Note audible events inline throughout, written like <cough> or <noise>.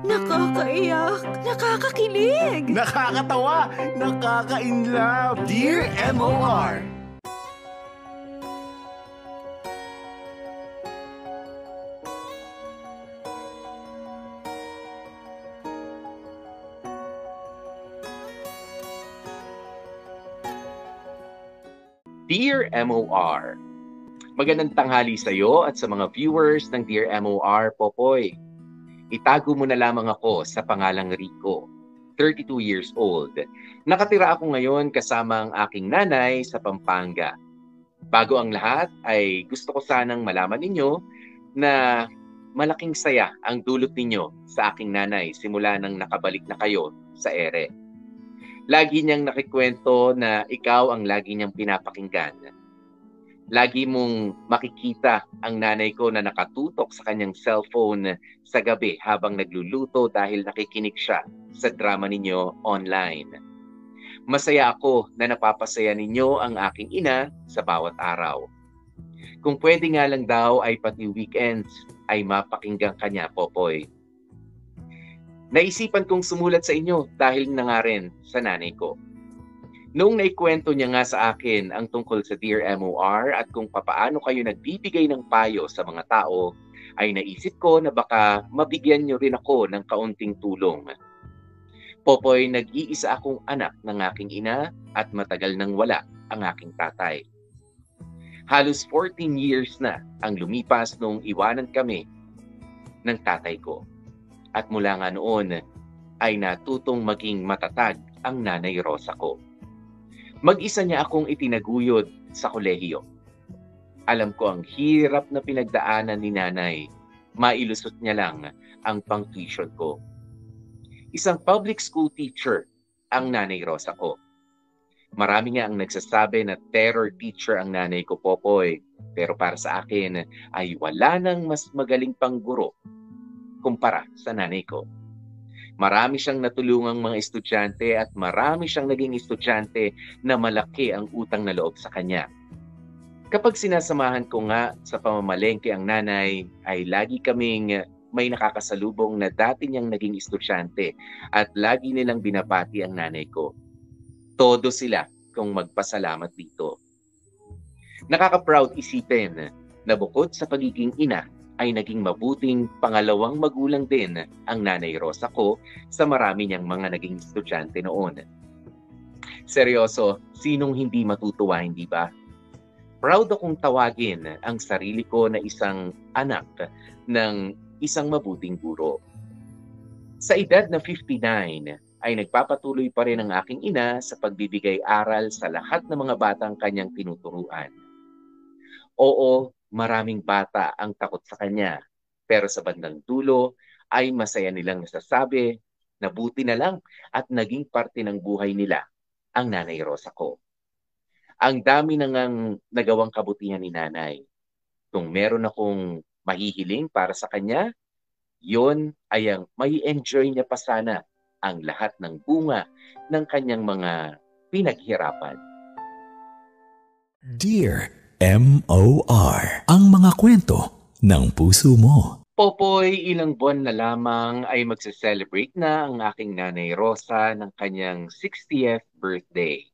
Nakakaiyak, nakakakilig. Nakakatawa, nakaka-inlove. Dear MOR. Dear MOR, Magandang tanghali sa iyo at sa mga viewers ng Dear MOR Popoy. Itago mo na lamang ako sa pangalang Rico, 32 years old. Nakatira ako ngayon kasama ang aking nanay sa Pampanga. Bago ang lahat ay gusto ko sanang malaman ninyo na malaking saya ang dulot ninyo sa aking nanay simula nang nakabalik na kayo sa ere. Lagi niyang nakikwento na ikaw ang lagi niyang pinapakinggan. Lagi mong makikita ang nanay ko na nakatutok sa kanyang cellphone sa gabi habang nagluluto dahil nakikinig siya sa drama ninyo online. Masaya ako na napapasaya ninyo ang aking ina sa bawat araw. Kung pwede nga lang daw ay pati weekends ay mapakinggan kanya, Popoy. Naisipan kong sumulat sa inyo dahil na nga rin sa nanay ko. Noong naikwento niya nga sa akin ang tungkol sa Dear MOR at kung papaano kayo nagbibigay ng payo sa mga tao, ay naisip ko na baka mabigyan niyo rin ako ng kaunting tulong. Popoy, nag-iisa akong anak ng aking ina at matagal nang wala ang aking tatay. Halos 14 years na ang lumipas nung iwanan kami ng tatay ko. At mula nga noon ay natutong maging matatag ang nanay Rosa ko. Mag-isa niya akong itinaguyod sa kolehiyo. Alam ko ang hirap na pinagdaanan ni nanay. Mailusot niya lang ang pang-tuition ko. Isang public school teacher ang nanay Rosa ko. Marami nga ang nagsasabi na terror teacher ang nanay ko, Popoy. Pero para sa akin ay wala nang mas magaling pang guro kumpara sa nanay ko. Marami siyang natulungang mga estudyante at marami siyang naging estudyante na malaki ang utang na loob sa kanya. Kapag sinasamahan ko nga sa pamamalengke ang nanay, ay lagi kaming may nakakasalubong na dati niyang naging estudyante at lagi nilang binabati ang nanay ko. Todo sila kung magpasalamat dito. Nakaka-proud isipin na bukod sa pagiging ina ay naging mabuting pangalawang magulang din ang nanay Rosa ko sa marami niyang mga naging estudyante noon. Seryoso, sinong hindi matutuwa, hindi ba? Proud akong tawagin ang sarili ko na isang anak ng isang mabuting guro. Sa edad na 59, ay nagpapatuloy pa rin ang aking ina sa pagbibigay aral sa lahat ng mga batang kanyang tinuturuan. Oo, maraming bata ang takot sa kanya. Pero sa bandang dulo ay masaya nilang nasasabi na buti na lang at naging parte ng buhay nila ang Nanay Rosa ko. Ang dami nang ang nagawang kabutihan ni Nanay. Kung meron akong mahihiling para sa kanya, yon ay ang may enjoy niya pa sana ang lahat ng bunga ng kanyang mga pinaghirapan. Dear M.O.R. Ang mga kwento ng puso mo. Popoy, ilang buwan na lamang ay magse-celebrate na ang aking nanay Rosa ng kanyang 60th birthday.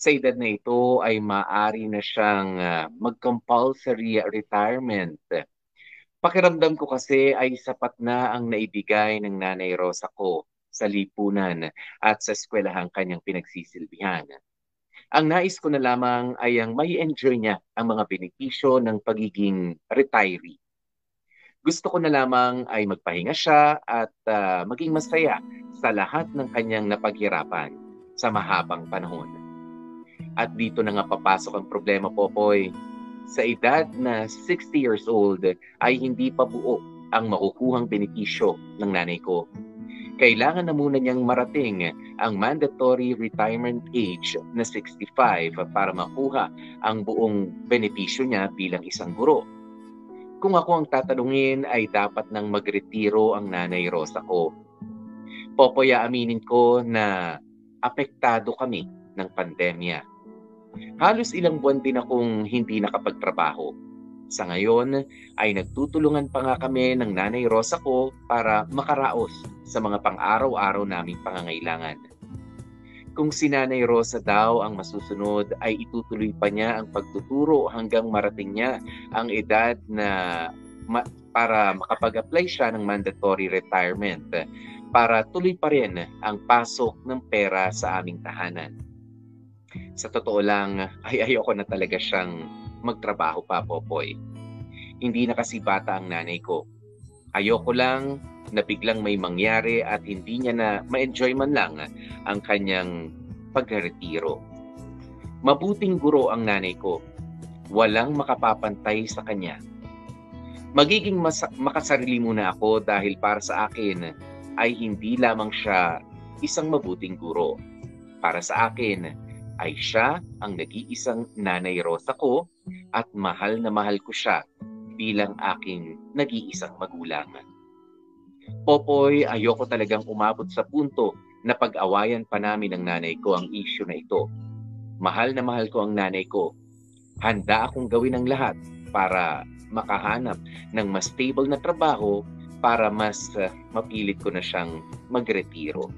Sa edad na ito ay maaari na siyang uh, mag-compulsory retirement. Pakiramdam ko kasi ay sapat na ang naibigay ng nanay Rosa ko sa lipunan at sa eskwelahang kanyang pinagsisilbihan. Ang nais ko na lamang ay ang may enjoy niya ang mga benepisyo ng pagiging retiree. Gusto ko na lamang ay magpahinga siya at uh, maging masaya sa lahat ng kanyang napaghirapan sa mahabang panahon. At dito na nga papasok ang problema, Popoy. Sa edad na 60 years old ay hindi pa buo ang makukuhang benepisyo ng nanay ko kailangan na muna niyang marating ang mandatory retirement age na 65 para makuha ang buong benepisyo niya bilang isang guro. Kung ako ang tatanungin ay dapat nang magretiro ang nanay Rosa ko. Popoya aminin ko na apektado kami ng pandemya. Halos ilang buwan din akong hindi nakapagtrabaho. Sa ngayon ay nagtutulungan pa nga kami ng Nanay Rosa ko para makaraos sa mga pang-araw-araw naming pangangailangan. Kung si Nanay Rosa daw ang masusunod ay itutuloy pa niya ang pagtuturo hanggang marating niya ang edad na ma- para makapag-apply siya ng mandatory retirement para tuloy pa rin ang pasok ng pera sa aming tahanan. Sa totoo lang, ay ayoko na talaga siyang magtrabaho pa, Popoy. Hindi na kasi bata ang nanay ko. Ayoko lang na biglang may mangyari at hindi niya na ma-enjoy man lang ang kanyang pagretiro. Mabuting guro ang nanay ko. Walang makapapantay sa kanya. Magiging mas- makasarili muna ako dahil para sa akin ay hindi lamang siya isang mabuting guro. Para sa akin ay siya ang nag-iisang nanay Rosa ko at mahal na mahal ko siya bilang aking nag-iisang magulang. Popoy, ayoko talagang umabot sa punto na pag-awayan pa namin ng nanay ko ang issue na ito. Mahal na mahal ko ang nanay ko. Handa akong gawin ang lahat para makahanap ng mas stable na trabaho para mas uh, mapilit ko na siyang magretiro.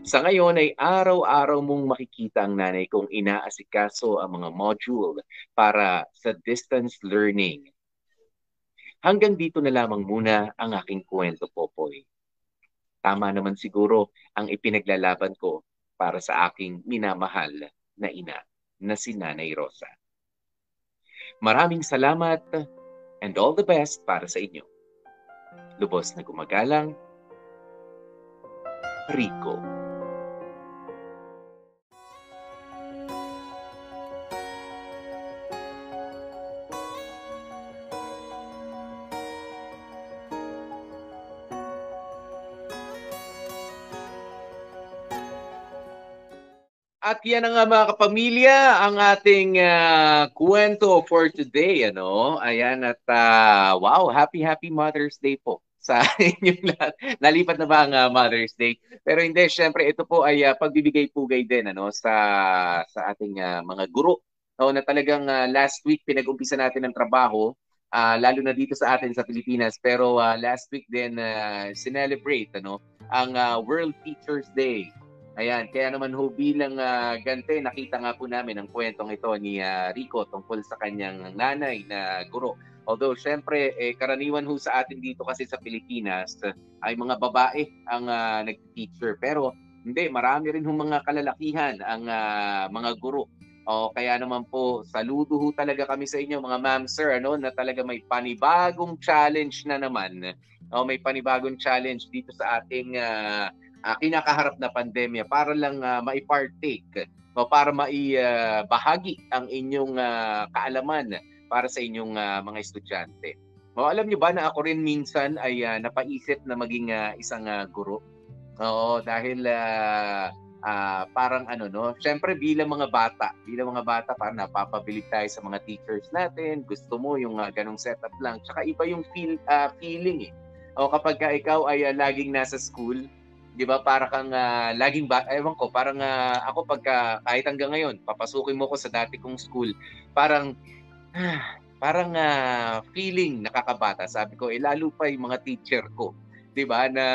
Sa ngayon ay araw-araw mong makikita ang nanay kong inaasikaso ang mga module para sa distance learning. Hanggang dito na lamang muna ang aking kwento, Popoy. Tama naman siguro ang ipinaglalaban ko para sa aking minamahal na ina na si Nanay Rosa. Maraming salamat and all the best para sa inyo. Lubos na gumagalang, Rico. At yan ang mga kapamilya, ang ating uh, kwento for today. Ano? Ayan at uh, wow, happy happy Mother's Day po <laughs> sa inyong lahat. Nalipat na ba ang uh, Mother's Day? Pero hindi, syempre ito po ay uh, pagbibigay-pugay din ano sa sa ating uh, mga guro. No, na talagang uh, last week pinag-umpisa natin ang trabaho uh, lalo na dito sa atin sa Pilipinas pero uh, last week din uh, celebrate ano ang uh, World Teachers Day Ayan, kaya naman ho bilang uh, gante, nakita nga po namin ang kwentong ito ni uh, Rico tungkol sa kanyang nanay na guro. Although, syempre, eh, karaniwan ho sa atin dito kasi sa Pilipinas ay mga babae ang uh, nag-teacher. Pero hindi, marami rin ho mga kalalakihan ang uh, mga guro. O kaya naman po, saludo ho talaga kami sa inyo mga ma'am sir, ano, na talaga may panibagong challenge na naman. O may panibagong challenge dito sa ating uh, uh, kinakaharap na pandemya para lang uh, maipartake o para maibahagi uh, ang inyong uh, kaalaman para sa inyong uh, mga estudyante. O, alam niyo ba na ako rin minsan ay uh, napaisip na maging uh, isang uh, guro? Oo, dahil uh, uh, parang ano no, syempre bilang mga bata, bilang mga bata para napapabilib tayo sa mga teachers natin. Gusto mo yung uh, ganong setup lang. Tsaka iba yung feel uh, feeling eh. O kapag ka ikaw ay uh, laging nasa school, 'di ba? Para kang uh, laging ba ewan ko, parang uh, ako pagka kahit hanggang ngayon, papasukin mo ko sa dati kong school, parang ah, parang uh, feeling nakakabata. Sabi ko, eh lalo pa yung mga teacher ko. 'di ba na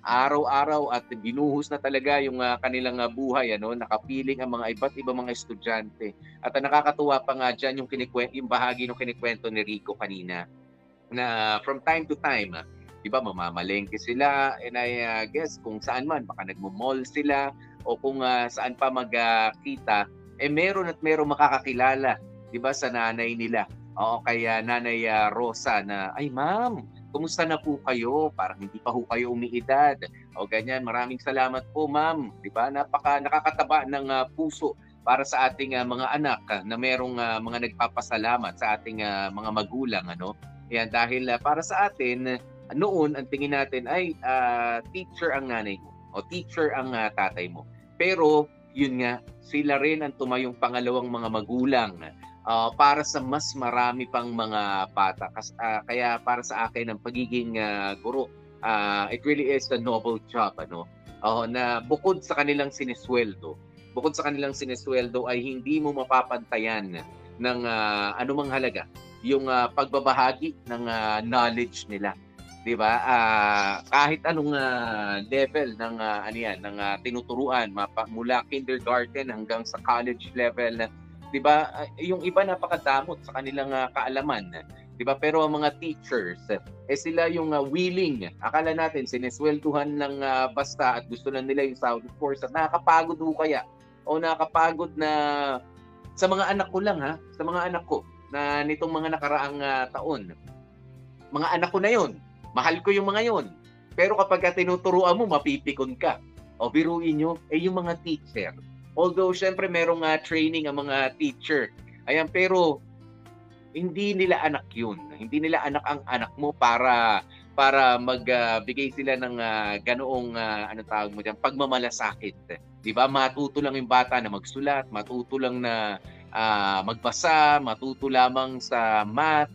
araw-araw at binuhos na talaga yung uh, kanilang uh, buhay ano nakapiling ang mga iba't ibang mga estudyante at uh, nakakatuwa pa nga diyan yung kinikwento yung bahagi ng kinikwento ni Rico kanina na from time to time uh, 'di ba mamamalengke sila and I uh, guess kung saan man baka nagmo-mall sila o kung uh, saan pa magkita uh, eh meron at meron makakakilala 'di ba sa nanay nila. O kaya nanay uh, Rosa na ay ma'am kumusta na po kayo? Parang hindi pa ho kayo umiidad. O ganyan maraming salamat po ma'am. 'di ba napaka nakakataba ng uh, puso para sa ating uh, mga anak uh, na merong uh, mga nagpapasalamat sa ating uh, mga magulang ano. Yan dahil uh, para sa atin noon ang tingin natin ay uh, teacher ang nanay mo o teacher ang uh, tatay mo. Pero yun nga, sila rin ang tumayong pangalawang mga magulang uh, para sa mas marami pang mga bata. Kas, uh, kaya para sa akin ang pagiging uh, guro, uh, it really is a noble job. Ano? Uh, na bukod sa kanilang sinisweldo, bukod sa kanilang sinisweldo ay hindi mo mapapantayan ng uh, anumang halaga yung ah, pagbabahagi ng ah, knowledge nila. 'Di ba? Ah, kahit anong ah, level ng ah, ano yan, ng ah, tinuturuan mapa, mula kindergarten hanggang sa college level, 'di ba? Ah, yung iba napakadamot sa kanilang ah, kaalaman. 'Di ba? Pero ang mga teachers, eh sila yung ah, willing. Akala natin sineswelduhan ng ah, basta at gusto lang nila yung. Of course, at nakakapagod ho kaya o nakakapagod na sa mga anak ko lang ha, sa mga anak ko na nitong mga nakaraang ah, taon. Mga anak ko na yon. Mahal ko yung mga yon. Pero kapag ka tinuturuan mo, mapipikon ka. O biruin nyo, eh yung mga teacher. Although, syempre, merong ah, training ang mga teacher. Ayan, pero hindi nila anak yun. Hindi nila anak ang anak mo para para magbigay sila ng ah, ganoong ah, ano tawag mo diyan pagmamalasakit 'di ba matuto lang yung bata na magsulat matuto lang na ah, magbasa matuto lamang sa math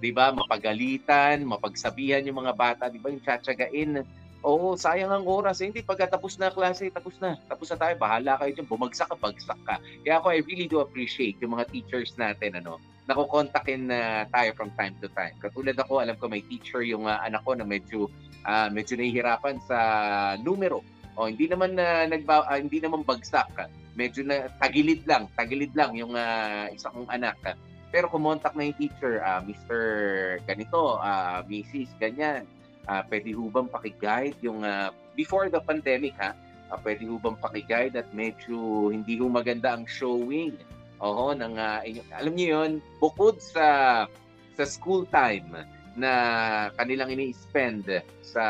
'di ba mapagalitan mapagsabihan yung mga bata 'di ba yung tsatsagain Oo, sayang ang oras. Eh, hindi, pagkatapos na klase, tapos na. Tapos na tayo, bahala kayo dyan. Bumagsak ka, bagsak ka. Kaya ako, I really do appreciate yung mga teachers natin, ano, nakukontakin na tayo from time to time. Katulad ako, alam ko may teacher yung ah, anak ko na medyo ah, medyo nahihirapan sa numero. O hindi naman na nagba ah, hindi naman bagsak. Medyo na tagilid lang, tagilid lang yung ah, isa kong anak. Pero kumontak na yung teacher, ah, Mr. ganito, ah, Mrs. ganyan. Ah, pwede ho bang pakiguide yung ah, before the pandemic ha? Ah, pwede ho bang pakiguide at medyo hindi ho maganda ang showing. Oho, ng inyo- alam niyo 'yon, bukod sa sa school time na kanilang ini-spend sa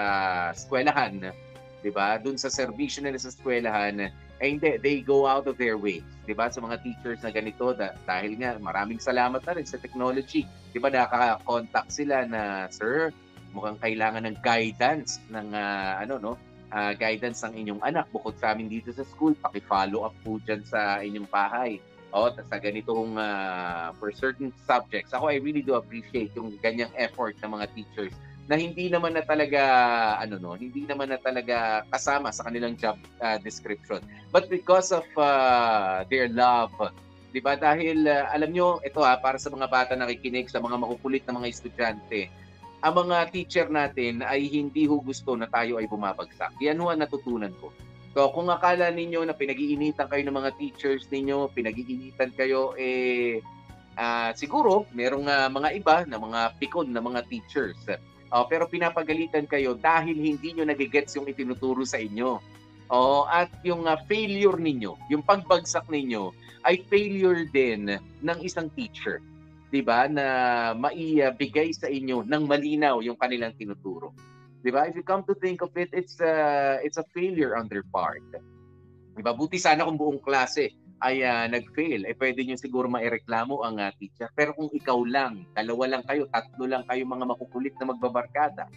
eskwelahan, 'di ba? Doon sa serbisyo nila sa eskwelahan, eh hindi, they go out of their way, 'di ba? Sa mga teachers na ganito da- dahil nga maraming salamat na rin sa technology. 'Di ba nakaka-contact sila na, "Sir, mukhang kailangan ng guidance ng ah, ano no, ah, guidance ng inyong anak bukod sa amin dito sa school, paki-follow up po dyan sa inyong bahay." O, sa ganitong ah, for certain subjects. Ako, I really do appreciate yung ganyang effort ng mga teachers na hindi naman na talaga ano no, hindi naman na talaga kasama sa kanilang job ah, description. But because of ah, their love, 'di ba? Dahil ah, alam nyo, ito ha, para sa mga bata nakikinig, sa mga makukulit na mga estudyante, ang mga teacher natin ay hindi ho gusto na tayo ay bumabagsak. Yan ho ang natutunan ko. So kung akala ninyo na pinag-iinitan kayo ng mga teachers ninyo, pinag-iinitan kayo, eh, ah, siguro merong ah, mga iba na mga pikon na mga teachers. Oh, pero pinapagalitan kayo dahil hindi nyo nagigets yung itinuturo sa inyo. Oh, at yung ah, failure ninyo, yung pagbagsak ninyo, ay failure din ng isang teacher. 'di ba na maibigay sa inyo ng malinaw yung kanilang tinuturo. 'Di ba? If you come to think of it, it's a it's a failure on their part. 'Di ba? Buti sana kung buong klase ay ah, nag-fail. Eh pwede niyo siguro maireklamo ang ah, teacher. Pero kung ikaw lang, dalawa lang kayo, tatlo lang kayo mga makukulit na magbabarkada,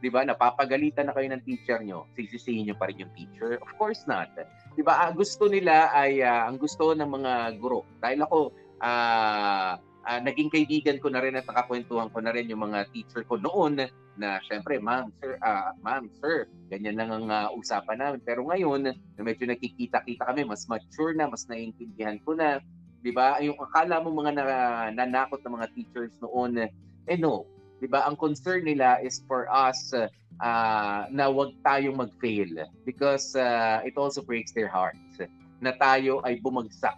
'di ba? Napapagalitan na kayo ng teacher nyo, sisisihin niyo pa rin yung teacher? Of course not. 'Di ba? Ang gusto nila ay ah, ang gusto ng mga guro. Dahil ako ah ah, naging kaibigan ko na rin at nakakwentuhan ko na rin yung mga teacher ko noon na syempre, ma'am, sir, ah, ma'am, sir, ganyan lang ang ah, usapan namin. Pero ngayon, na medyo nakikita-kita kami, mas mature na, mas naiintindihan ko na, 'di ba? Yung akala mo mga na, nanakot ng mga teachers noon, eh no, 'di ba? Ang concern nila is for us ah, na wag tayong mag-fail because ah, it also breaks their hearts na tayo ay bumagsak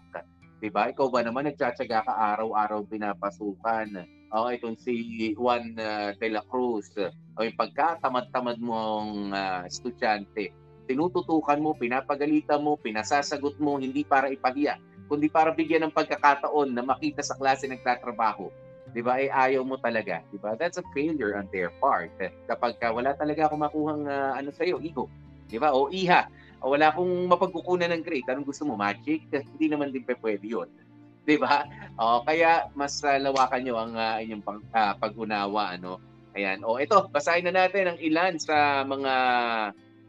'di ba? Ikaw ba naman nagtsatsaga ka araw-araw pinapasukan? O itong si Juan uh, de la Cruz, o yung pagkatamad-tamad mong uh, estudyante, tinututukan mo, pinapagalitan mo, pinasasagot mo, hindi para ipahiya, kundi para bigyan ng pagkakataon na makita sa klase nagtatrabaho. 'Di ba? Eh ayaw mo talaga, 'di ba? That's a failure on their part. Kapag ka wala talaga akong makuhang uh, ano sa iyo, ego, 'di ba? O iha, wala akong mapagkukunan ng grade, anong gusto mo? Magic? <laughs> Hindi naman din pa pwede yun. <laughs> Di ba? O, kaya mas uh, lawakan nyo ang uh, inyong pag, uh, pag-unawa. Ano? Ayan. O, ito, basahin na natin ang ilan sa mga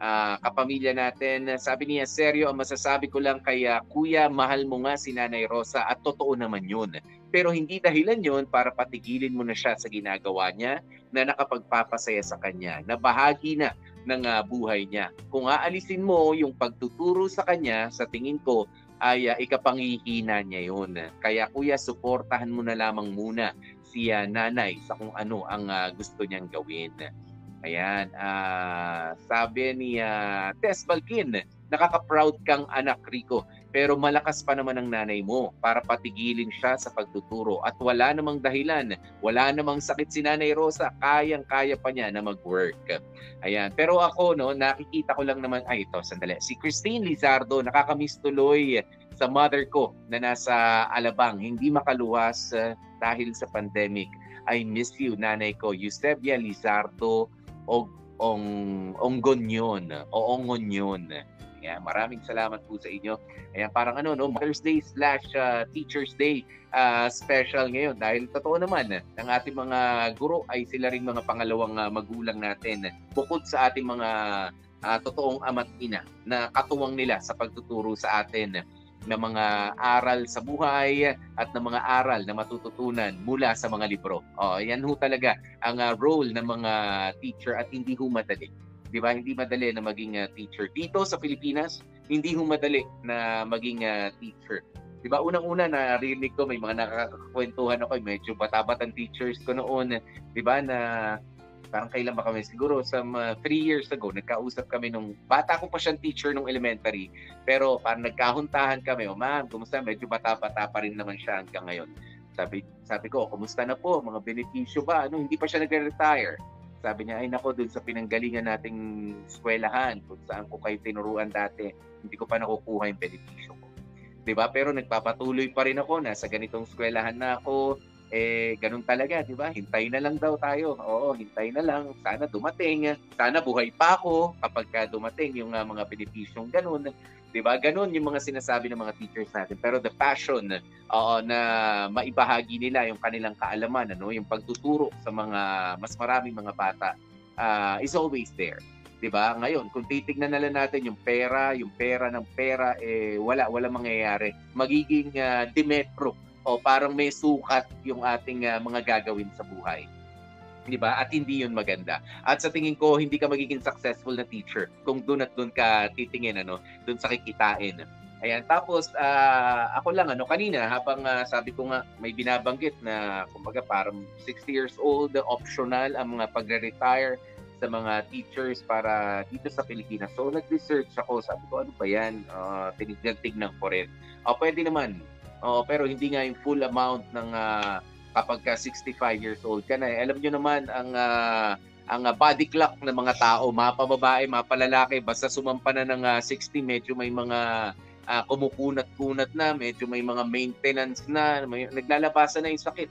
uh, kapamilya natin. Sabi niya, seryo, ang masasabi ko lang kay Kuya, mahal mo nga si Nanay Rosa at totoo naman yun. Pero hindi dahilan yun para patigilin mo na siya sa ginagawa niya na nakapagpapasaya sa kanya, na bahagi na ng uh, buhay niya. Kung aalisin mo yung pagtuturo sa kanya, sa tingin ko, ay uh, ikapangihina niya yun. Kaya kuya, suportahan mo na lamang muna si ah, nanay sa kung ano ang ah, gusto niyang gawin. Ayan, ah, sabi ni ah, Tess Balkin, nakaka-proud kang anak Rico, pero malakas pa naman ang nanay mo para patigilin siya sa pagtuturo at wala namang dahilan, wala namang sakit si Nanay Rosa, kayang-kaya pa niya na mag-work. Ayan, pero ako no, nakikita ko lang naman ay ito, sandali. Si Christine Lizardo nakakamiss tuloy sa mother ko na nasa Alabang, hindi makaluwas ah, dahil sa pandemic. I miss you, nanay ko. Eusebia Lizardo o Ong Onggonyon o Ongonyon. Ayan, maraming salamat po sa inyo. Ayan, parang ano, no, Mother's Day slash uh, Teacher's Day uh, special ngayon. Dahil totoo naman, ang ating mga guro ay sila rin mga pangalawang uh, magulang natin. Bukod sa ating mga uh, totoong ama't ina na katuwang nila sa pagtuturo sa atin ng mga aral sa buhay at ng mga aral na matututunan mula sa mga libro. Oh, yan ho talaga ang uh, role ng mga teacher at hindi ho madali. 'Di ba? Hindi madali na maging uh, teacher dito sa Pilipinas. Hindi ho madali na maging uh, teacher. 'Di ba? Unang-una narinig ko may mga nakakakwentuhan ako, medyo bata-batang teachers ko noon, 'di ba, na parang kailan ba kami siguro some uh, three years ago nagkausap kami nung bata ko pa siyang teacher nung elementary pero parang nagkahuntahan kami oh ma'am kumusta medyo bata-bata pa rin naman siya hanggang ngayon sabi sabi ko kumusta na po mga benepisyo ba ano hindi pa siya nagre-retire sabi niya ay nako doon sa pinanggalingan nating eskwelahan kung saan ko kayo tinuruan dati hindi ko pa nakukuha yung benepisyo ko ba pero nagpapatuloy pa rin ako nasa ganitong eskwelahan na ako eh ganun talaga, 'di ba? Hintay na lang daw tayo. Oo, hintay na lang. Sana dumating. Sana buhay pa ako kapag ka dumating yung uh, mga benepisyong ganun. 'Di ba? Ganun yung mga sinasabi ng mga teachers natin. Pero the passion oo, na maibahagi nila yung kanilang kaalaman, ano, yung pagtuturo sa mga mas maraming mga bata uh, is always there. 'di ba? Ngayon, kung titingnan na lang natin yung pera, yung pera ng pera eh wala wala mangyayari. Magiging uh, Demetro o parang may sukat yung ating uh, mga gagawin sa buhay. 'Di ba? At hindi 'yun maganda. At sa tingin ko, hindi ka magiging successful na teacher kung doon at doon ka titingin ano, doon sa kikitain. Ayan, tapos uh, ako lang ano kanina habang uh, sabi ko nga may binabanggit na kumbaga parang 60 years old, optional ang mga pagre-retire sa mga teachers para dito sa Pilipinas. So nag-research ako, sabi ko ano ba 'yan? Uh, tinignan-tignan ko rin. Uh, pwede naman Oo, pero hindi nga yung full amount ng uh, kapag ka 65 years old ka na. Eh. Alam niyo naman ang uh, ang uh, body clock ng mga tao, mapababae, mapalalaki, basta sumampa na ng uh, 60, medyo may mga uh, kumukunat-kunat na, medyo may mga maintenance na, may, naglalabasan na yung sakit.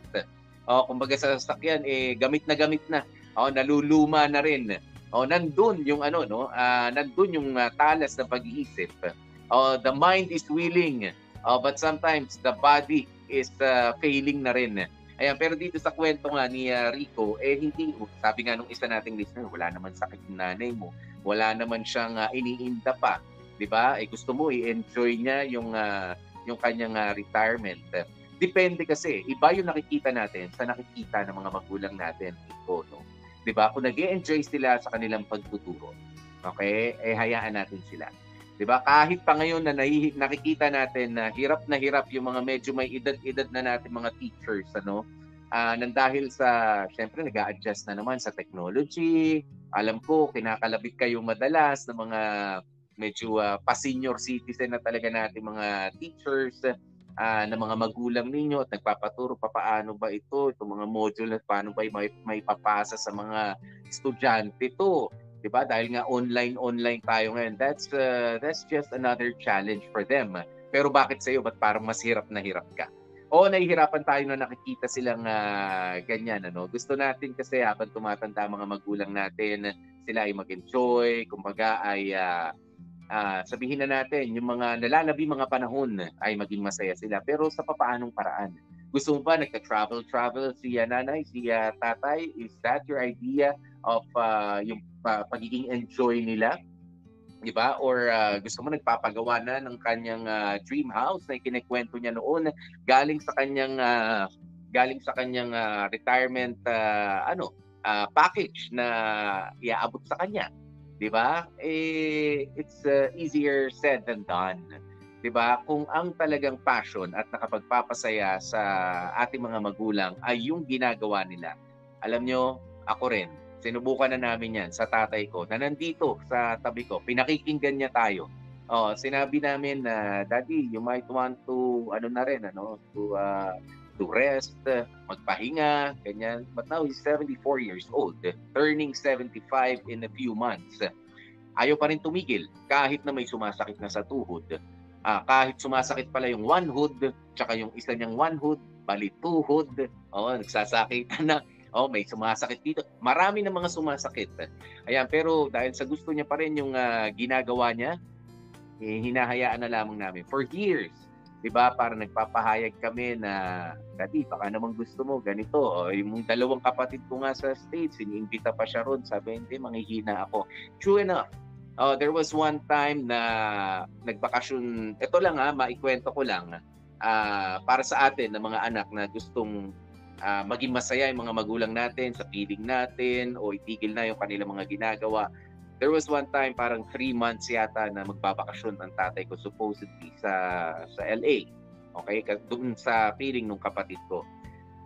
O, kumbaga sa sasakyan, eh, gamit na gamit na. O, naluluma na rin. O, nandun yung ano, no? Uh, nandun yung uh, talas ng pag-iisip. O, the mind is willing, Uh, but sometimes the body is uh, failing na rin. Ayan, pero dito sa kwento nga ni uh, Rico, eh hindi, sabi nga nung isa nating listener, wala naman sakit ng nanay mo. Wala naman siyang uh, iniinda pa. 'Di ba? Eh gusto mo i-enjoy niya yung uh, yung kanyang uh, retirement. Depende kasi, iba yung nakikita natin sa nakikita ng mga magulang natin. Ito, no? 'Di ba? Kung nag enjoy sila sa kanilang pagtuturo, okay, eh hayaan natin sila. 'Di ba? Kahit pa ngayon na nahi, nakikita natin na hirap na hirap yung mga medyo may edad-edad na natin mga teachers, ano? Uh, nang dahil sa, syempre, nag adjust na naman sa technology. Alam ko, kinakalabit kayo madalas ng mga medyo uh, pa-senior citizen na talaga natin mga teachers uh, na mga magulang ninyo at nagpapaturo pa paano ba ito, itong mga module at paano ba may, may papasa sa mga estudyante to 'di ba? Dahil nga online online tayo ngayon. That's uh, that's just another challenge for them. Pero bakit sa iyo ba't parang mas hirap na hirap ka? O nahihirapan tayo na nakikita silang uh, ganyan ano. Gusto natin kasi habang tumatanda mga magulang natin, sila ay mag-enjoy, kumbaga ay uh, uh, sabihin na natin yung mga nalalabi mga panahon ay maging masaya sila pero sa papaanong paraan. Gusto mo ba nagka-travel travel si uh, nanay, si tatay? Is that your idea of uh, yung uh, pagiging enjoy nila, 'di ba? Or uh, gusto mo nagpapagawa na ng kanyang uh, dream house na ikinikwento niya noon galing sa kanyang uh, galing sa kanyang uh, retirement uh, ano uh, package na iaabot sa kanya. 'Di ba? Eh it's uh, easier said than done. 'di ba? Kung ang talagang passion at nakapagpapasaya sa ating mga magulang ay yung ginagawa nila. Alam nyo, ako rin, sinubukan na namin 'yan sa tatay ko na nandito sa tabi ko. Pinakikinggan niya tayo. Oh, sinabi namin na, Daddy, you might want to ano na rin ano, to uh, to rest, magpahinga, ganyan. But now he's 74 years old, turning 75 in a few months. Ayaw pa rin tumigil kahit na may sumasakit na sa tuhod. Ah, kahit sumasakit pala yung one hood, tsaka yung isa niyang one hood, bali two hood, oh, nagsasakitan <laughs> na. Oh, may sumasakit dito. Marami na mga sumasakit. Ayan, pero dahil sa gusto niya pa rin yung uh, ginagawa niya, eh, hinahayaan na lamang namin for years 'di ba? Para nagpapahayag kami na dati baka naman gusto mo ganito. O, yung dalawang kapatid ko nga sa States, iniimbita pa siya ron, sabi hindi manghihina ako. True enough. Uh, there was one time na nagbakasyon, ito lang ha, maikwento ko lang, uh, para sa atin na mga anak na gustong uh, maging masaya yung mga magulang natin sa piling natin o itigil na yung kanilang mga ginagawa there was one time parang three months yata na magbabakasyon ang tatay ko supposedly sa sa LA. Okay, doon sa feeling ng kapatid ko.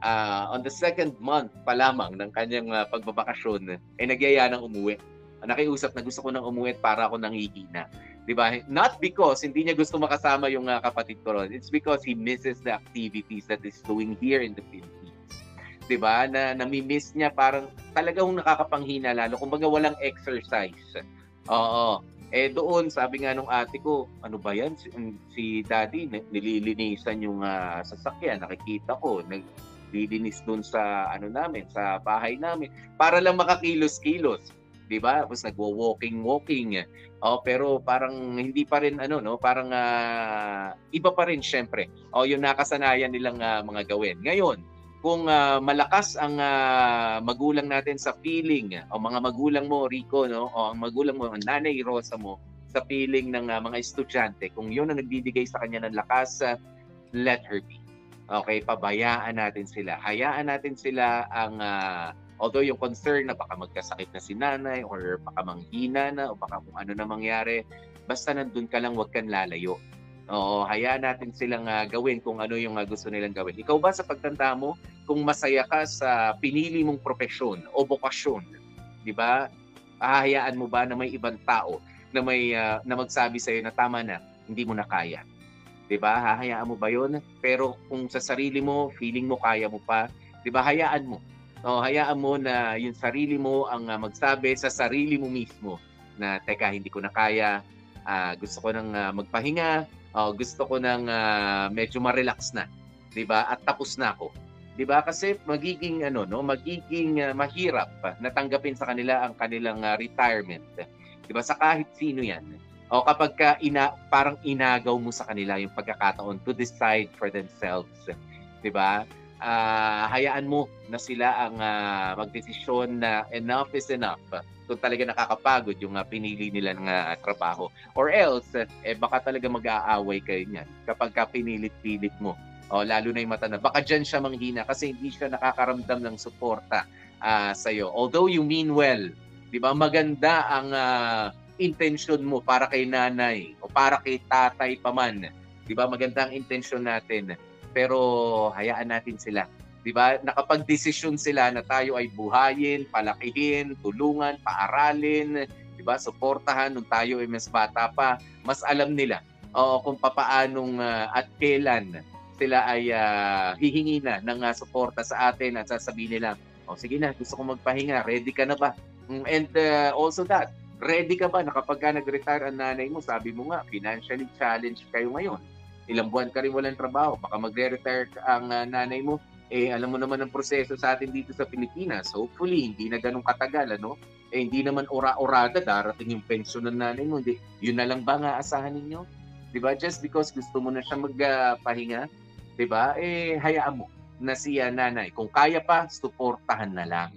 Uh, on the second month pa lamang ng kanyang uh, pagbabakasyon, eh nagyaya ng umuwi. Nakiusap na gusto ko nang umuwi para ako nangihina. 'Di ba? Not because hindi niya gusto makasama yung uh, kapatid ko ron. It's because he misses the activities that he's doing here in the Philippines. 'Di ba? Na nami-miss niya parang talagang nakakapanghina lalo kumbaga walang exercise. Oo. Eh doon, sabi nga nung ate ko, ano ba yan? Si, si daddy, nililinisan yung uh, sasakyan. Nakikita ko, naglilinis doon sa ano namin, sa bahay namin. Para lang makakilos-kilos. 'di ba? Tapos nagwo-walking walking. Oh, pero parang hindi pa rin ano no, parang uh, iba pa rin syempre. Oh, yung nakasanayan nilang uh, mga gawin. Ngayon, kung uh, malakas ang uh, magulang natin sa feeling o mga magulang mo Rico no? O ang magulang mo ang nanay Rosa mo sa feeling ng uh, mga estudyante kung yun ang nagbibigay sa kanya ng lakas uh, let her be. Okay pabayaan natin sila. Hayaan natin sila ang uh, although yung concern na baka magkasakit na si nanay or baka manghina na o baka kung ano na mangyari basta nandun ka lang wag kang lalayo Oo, hayaan natin silang uh, gawin kung ano yung uh, gusto nilang gawin. Ikaw ba sa pagtanda mo, kung masaya ka sa pinili mong profesyon o bokasyon, di ba? Hahayaan mo ba na may ibang tao na may uh, na magsabi sa iyo na tama na, hindi mo na kaya. 'Di ba? Hahayaan mo ba 'yon? Pero kung sa sarili mo, feeling mo kaya mo pa, 'di ba? Hayaan mo. O hayaan mo na yung sarili mo ang magsabi sa sarili mo mismo na teka, hindi ko na kaya, uh, gusto ko nang uh, magpahinga, uh, gusto ko nang uh, medyo ma-relax na, 'di ba? At tapos na ako. 'Di ba? Kasi magiging ano no, magiging uh, mahirap uh, natanggapin sa kanila ang kanilang uh, retirement. 'Di ba? Sa kahit sino 'yan. O kapag ka ina, parang inagaw mo sa kanila yung pagkakataon to decide for themselves. 'Di ba? Uh, hayaan mo na sila ang uh, magdesisyon na enough is enough kung talaga nakakapagod yung uh, pinili nila ng uh, trabaho. Or else, eh, baka talaga mag-aaway kayo niyan kapag ka pinilit-pilit mo. O, lalo na yung mata na. Baka dyan siya manghina kasi hindi siya nakakaramdam ng suporta uh, sa'yo. Although you mean well, di ba, maganda ang uh, intention mo para kay nanay o para kay tatay pa man. Di ba, maganda ang intention natin. Pero hayaan natin sila 'di ba? Nakapag-desisyon sila na tayo ay buhayin, palakihin, tulungan, paaralin, 'di ba? Suportahan nung tayo ay mas bata pa, mas alam nila o kung papaanong uh, at kailan sila ay uh, hihingi na ng uh, suporta sa atin at sasabihin nila, "O oh, sige na, gusto ko magpahinga, ready ka na ba?" Mm, and uh, also that, ready ka ba na kapag ka nag-retire ang nanay mo, sabi mo nga, financially challenged kayo ngayon. Ilang buwan ka rin walang trabaho, baka magre-retire ang uh, nanay mo, eh alam mo naman ang proseso sa atin dito sa Pilipinas. Hopefully, hindi na ganun katagal, ano? Eh hindi naman ora-orada darating yung pensyon ng nanay mo. Hindi, yun na lang ba nga asahan ninyo? 'Di ba? Just because gusto mo na siya magpahinga, uh, 'di ba? Eh hayaan mo na siya nanay. Kung kaya pa, suportahan na lang.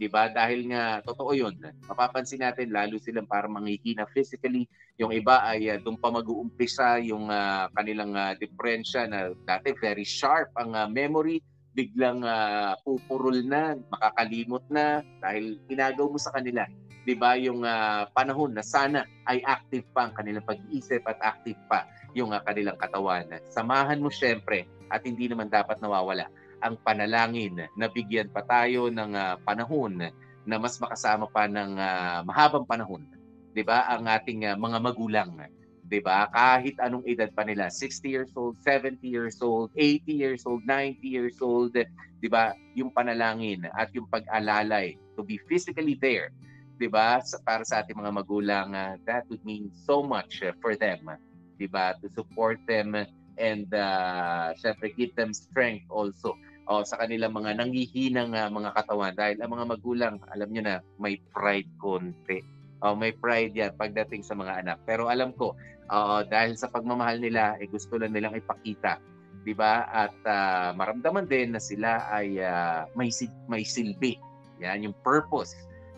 'Di ba? Dahil nga totoo 'yun. Mapapansin natin lalo silang para manghihina physically, yung iba ay uh, doon pa mag-uumpisa yung uh, kanilang uh, diferensya na dati very sharp ang uh, memory, biglang uh, pupurol na, makakalimot na dahil inagaw mo sa kanila. 'Di ba, yung ah, panahon na sana ay active pa ang kanilang pag-iisip at active pa yung ah, kanilang katawan. Samahan mo syempre at hindi naman dapat nawawala ang panalangin na bigyan pa tayo ng ah, panahon na mas makasama pa ng ah, mahabang panahon, 'di ba, ang ating ah, mga magulang. 'di ba? Kahit anong edad pa nila, 60 years old, 70 years old, 80 years old, 90 years old, 'di ba? Yung panalangin at yung pag-alalay to be physically there, 'di ba? Para sa ating mga magulang, ah, that would mean so much for them, 'di ba? To support them and uh, syempre give them strength also o sa kanilang mga nangihinang ah, mga katawan dahil ang mga magulang alam niyo na may pride konti. Oh, may pride yan pagdating sa mga anak. Pero alam ko, oo, dahil sa pagmamahal nila, eh, gusto lang nilang ipakita, 'di ba? At ah, maramdaman din na sila ay ah, may may silbi. Yan yung purpose,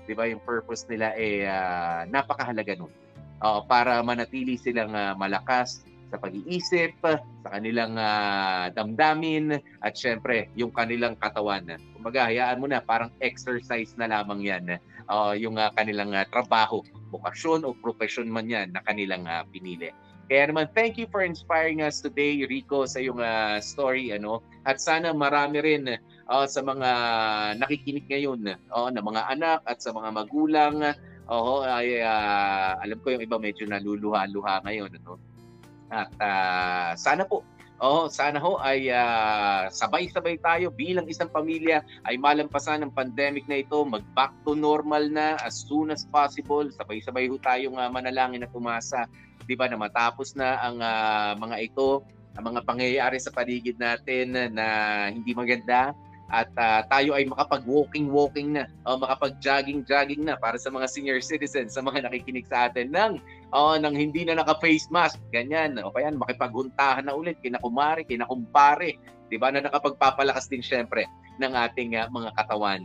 'di ba? Yung purpose nila eh ah, napakahalaga nun. Oo, para manatili silang ah, malakas sa pag-iisip, sa kanilang ah, damdamin, at syempre, yung kanilang katawan. Kumbaga, hayaan mo na, parang exercise na lamang yan. Uh, yung ah, kanilang ah, trabaho, bokasyon o profession man yan na kanilang ah, pinili. Kaya naman, thank you for inspiring us today, Rico, sa iyong ah, story. ano At sana marami rin ah, sa mga nakikinig ngayon, oh, na mga anak at sa mga magulang, Oo, ay ah, alam ko yung iba medyo naluluha-luha ngayon, ano. At ah, sana po Oh, sana ho ay ah, sabay-sabay tayo bilang isang pamilya ay malampasan ng pandemic na ito, mag-back to normal na as soon as possible. Sabay-sabay ho tayong ah, manalangin at umasa, 'di ba, na matapos na ang ah, mga ito, ang mga pangyayari sa paligid natin na hindi maganda at ah, tayo ay makapag-walking-walking na o makapag-jogging-jogging na para sa mga senior citizens, sa mga nakikinig sa atin ng oh, nang hindi na naka-face mask, ganyan. O kaya makipaghuntahan na ulit kina kumare, kina kumpare, 'di ba? Na nakapagpapalakas din syempre ng ating ah, mga katawan.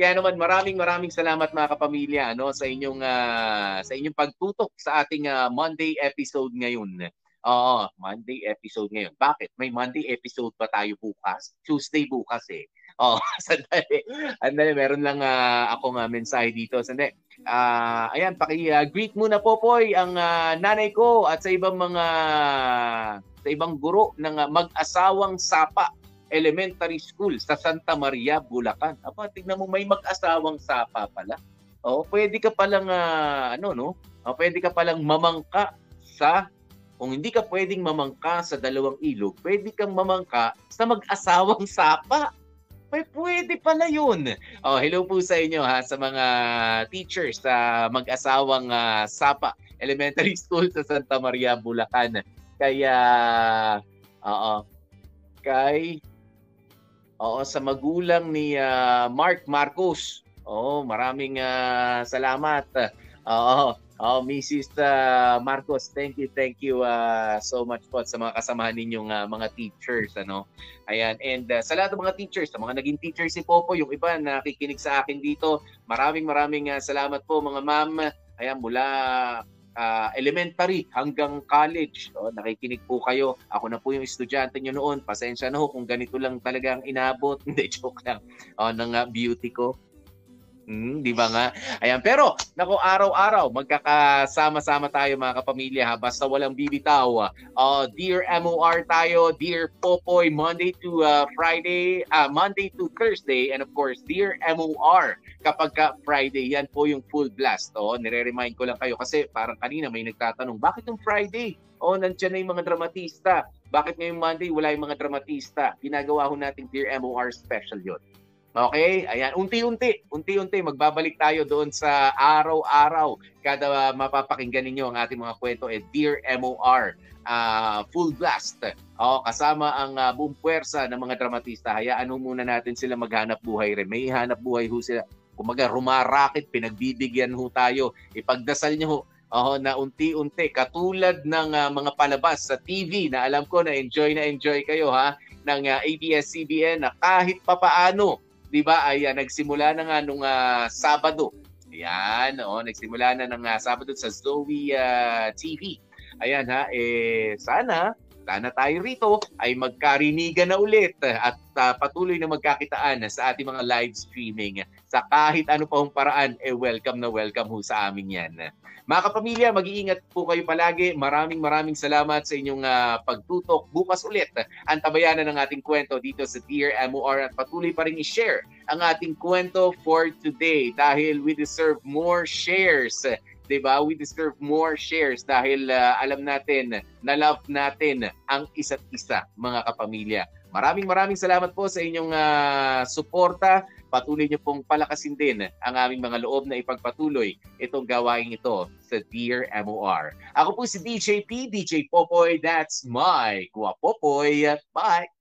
Kaya naman maraming maraming salamat mga kapamilya ano sa inyong ah, sa inyong pagtutok sa ating ah, Monday episode ngayon. Oo, Monday episode ngayon. Bakit? May Monday episode pa tayo bukas? Tuesday bukas eh. Oh, <laughs> sandali. Sandali, meron lang ah, ako nga mensahe dito. Sandali. Ah, ayan, paki-greet muna po Poy ang ah, nanay ko at sa ibang mga sa ibang guro ng ah, mag-asawang Sapa Elementary School sa Santa Maria, Bulacan. Aba, tignan mo may mag-asawang Sapa pala. Oh, pwede ka palang ah, ano no? Oh, pwede ka palang mamangka sa kung hindi ka pwedeng mamangka sa dalawang ilog, pwede kang mamangka sa mag-asawang Sapa. May pwede pala yun. Oh, hello po sa inyo ha sa mga teachers sa mag-asawang ah, Sapa Elementary <laughs> School sa Santa Maria, Bulacan. Kaya oo. Kay Oo, sa magulang ni ah, Mark Marcos. Oo, maraming ah, salamat. Oo. Oh, Mrs. ah, Marcos, thank you, thank you ah, so much po sa mga kasamahan ninyong ah, mga teachers, ano. Ayan, and uh, sa lahat ng mga teachers, sa mga naging teachers si Popo, yung iba na nakikinig sa akin dito, maraming maraming uh, salamat po mga ma'am. Ayan, mula uh, elementary hanggang college, oh, nakikinig po kayo. Ako na po yung estudyante nyo noon. Pasensya na ho kung ganito lang talaga ang inabot. <laughs> Hindi, joke lang. Oh, ng uh, beauty ko. Hmm, di ba nga? Ayan, pero nako araw-araw magkakasama-sama tayo mga kapamilya ha, basta walang bibitaw. Uh, dear MOR tayo, dear Popoy, Monday to uh, Friday, uh, Monday to Thursday, and of course, dear MOR kapag ka Friday, yan po yung full blast. Oh, nire-remind ko lang kayo kasi parang kanina may nagtatanong, bakit yung Friday? Oh, nandiyan na yung mga dramatista. Bakit ngayong Monday wala yung mga dramatista? Ginagawa ho natin Dear MOR special yon. Okay? Ayan, unti-unti, unti-unti magbabalik tayo doon sa araw-araw. Kada uh, mapapakinggan ninyo ang ating mga kwento eh Dear MOR, uh, full blast. Oh, kasama ang uh, buong puwersa ng mga dramatista. Hayaan ho muna natin sila maghanap buhay rin. May hanap buhay ho sila. Kumaga, rumarakit, pinagbibigyan ho tayo. Ipagdasal niyo ho oh, na unti-unti katulad ng uh, mga palabas sa TV na alam ko na enjoy na enjoy kayo ha ng uh, ABS-CBN na kahit papaano 'di ba ay uh, nagsimula na nga nung uh, Sabado. Ayan, oh, nagsimula na ng uh, Sabado sa Zoe uh, TV. Ayan ha, eh sana sana tayo rito ay magkarinigan na ulit at uh, patuloy na magkakitaan sa ating mga live streaming sa kahit ano pa hong paraan, eh welcome na welcome ho sa amin yan. Mga kapamilya, mag-iingat po kayo palagi. Maraming maraming salamat sa inyong uh, pagtutok. Bukas ulit, ang tabayanan ng ating kwento dito sa Dear MOR at patuloy pa rin i-share ang ating kwento for today dahil we deserve more shares 'di ba? We deserve more shares dahil uh, alam natin na love natin ang isa't isa, mga kapamilya. Maraming maraming salamat po sa inyong uh, suporta. Patuloy niyo pong palakasin din ang aming mga loob na ipagpatuloy itong gawain ito sa Dear MOR. Ako po si DJ P, DJ Popoy. That's my Guapopoy. Bye!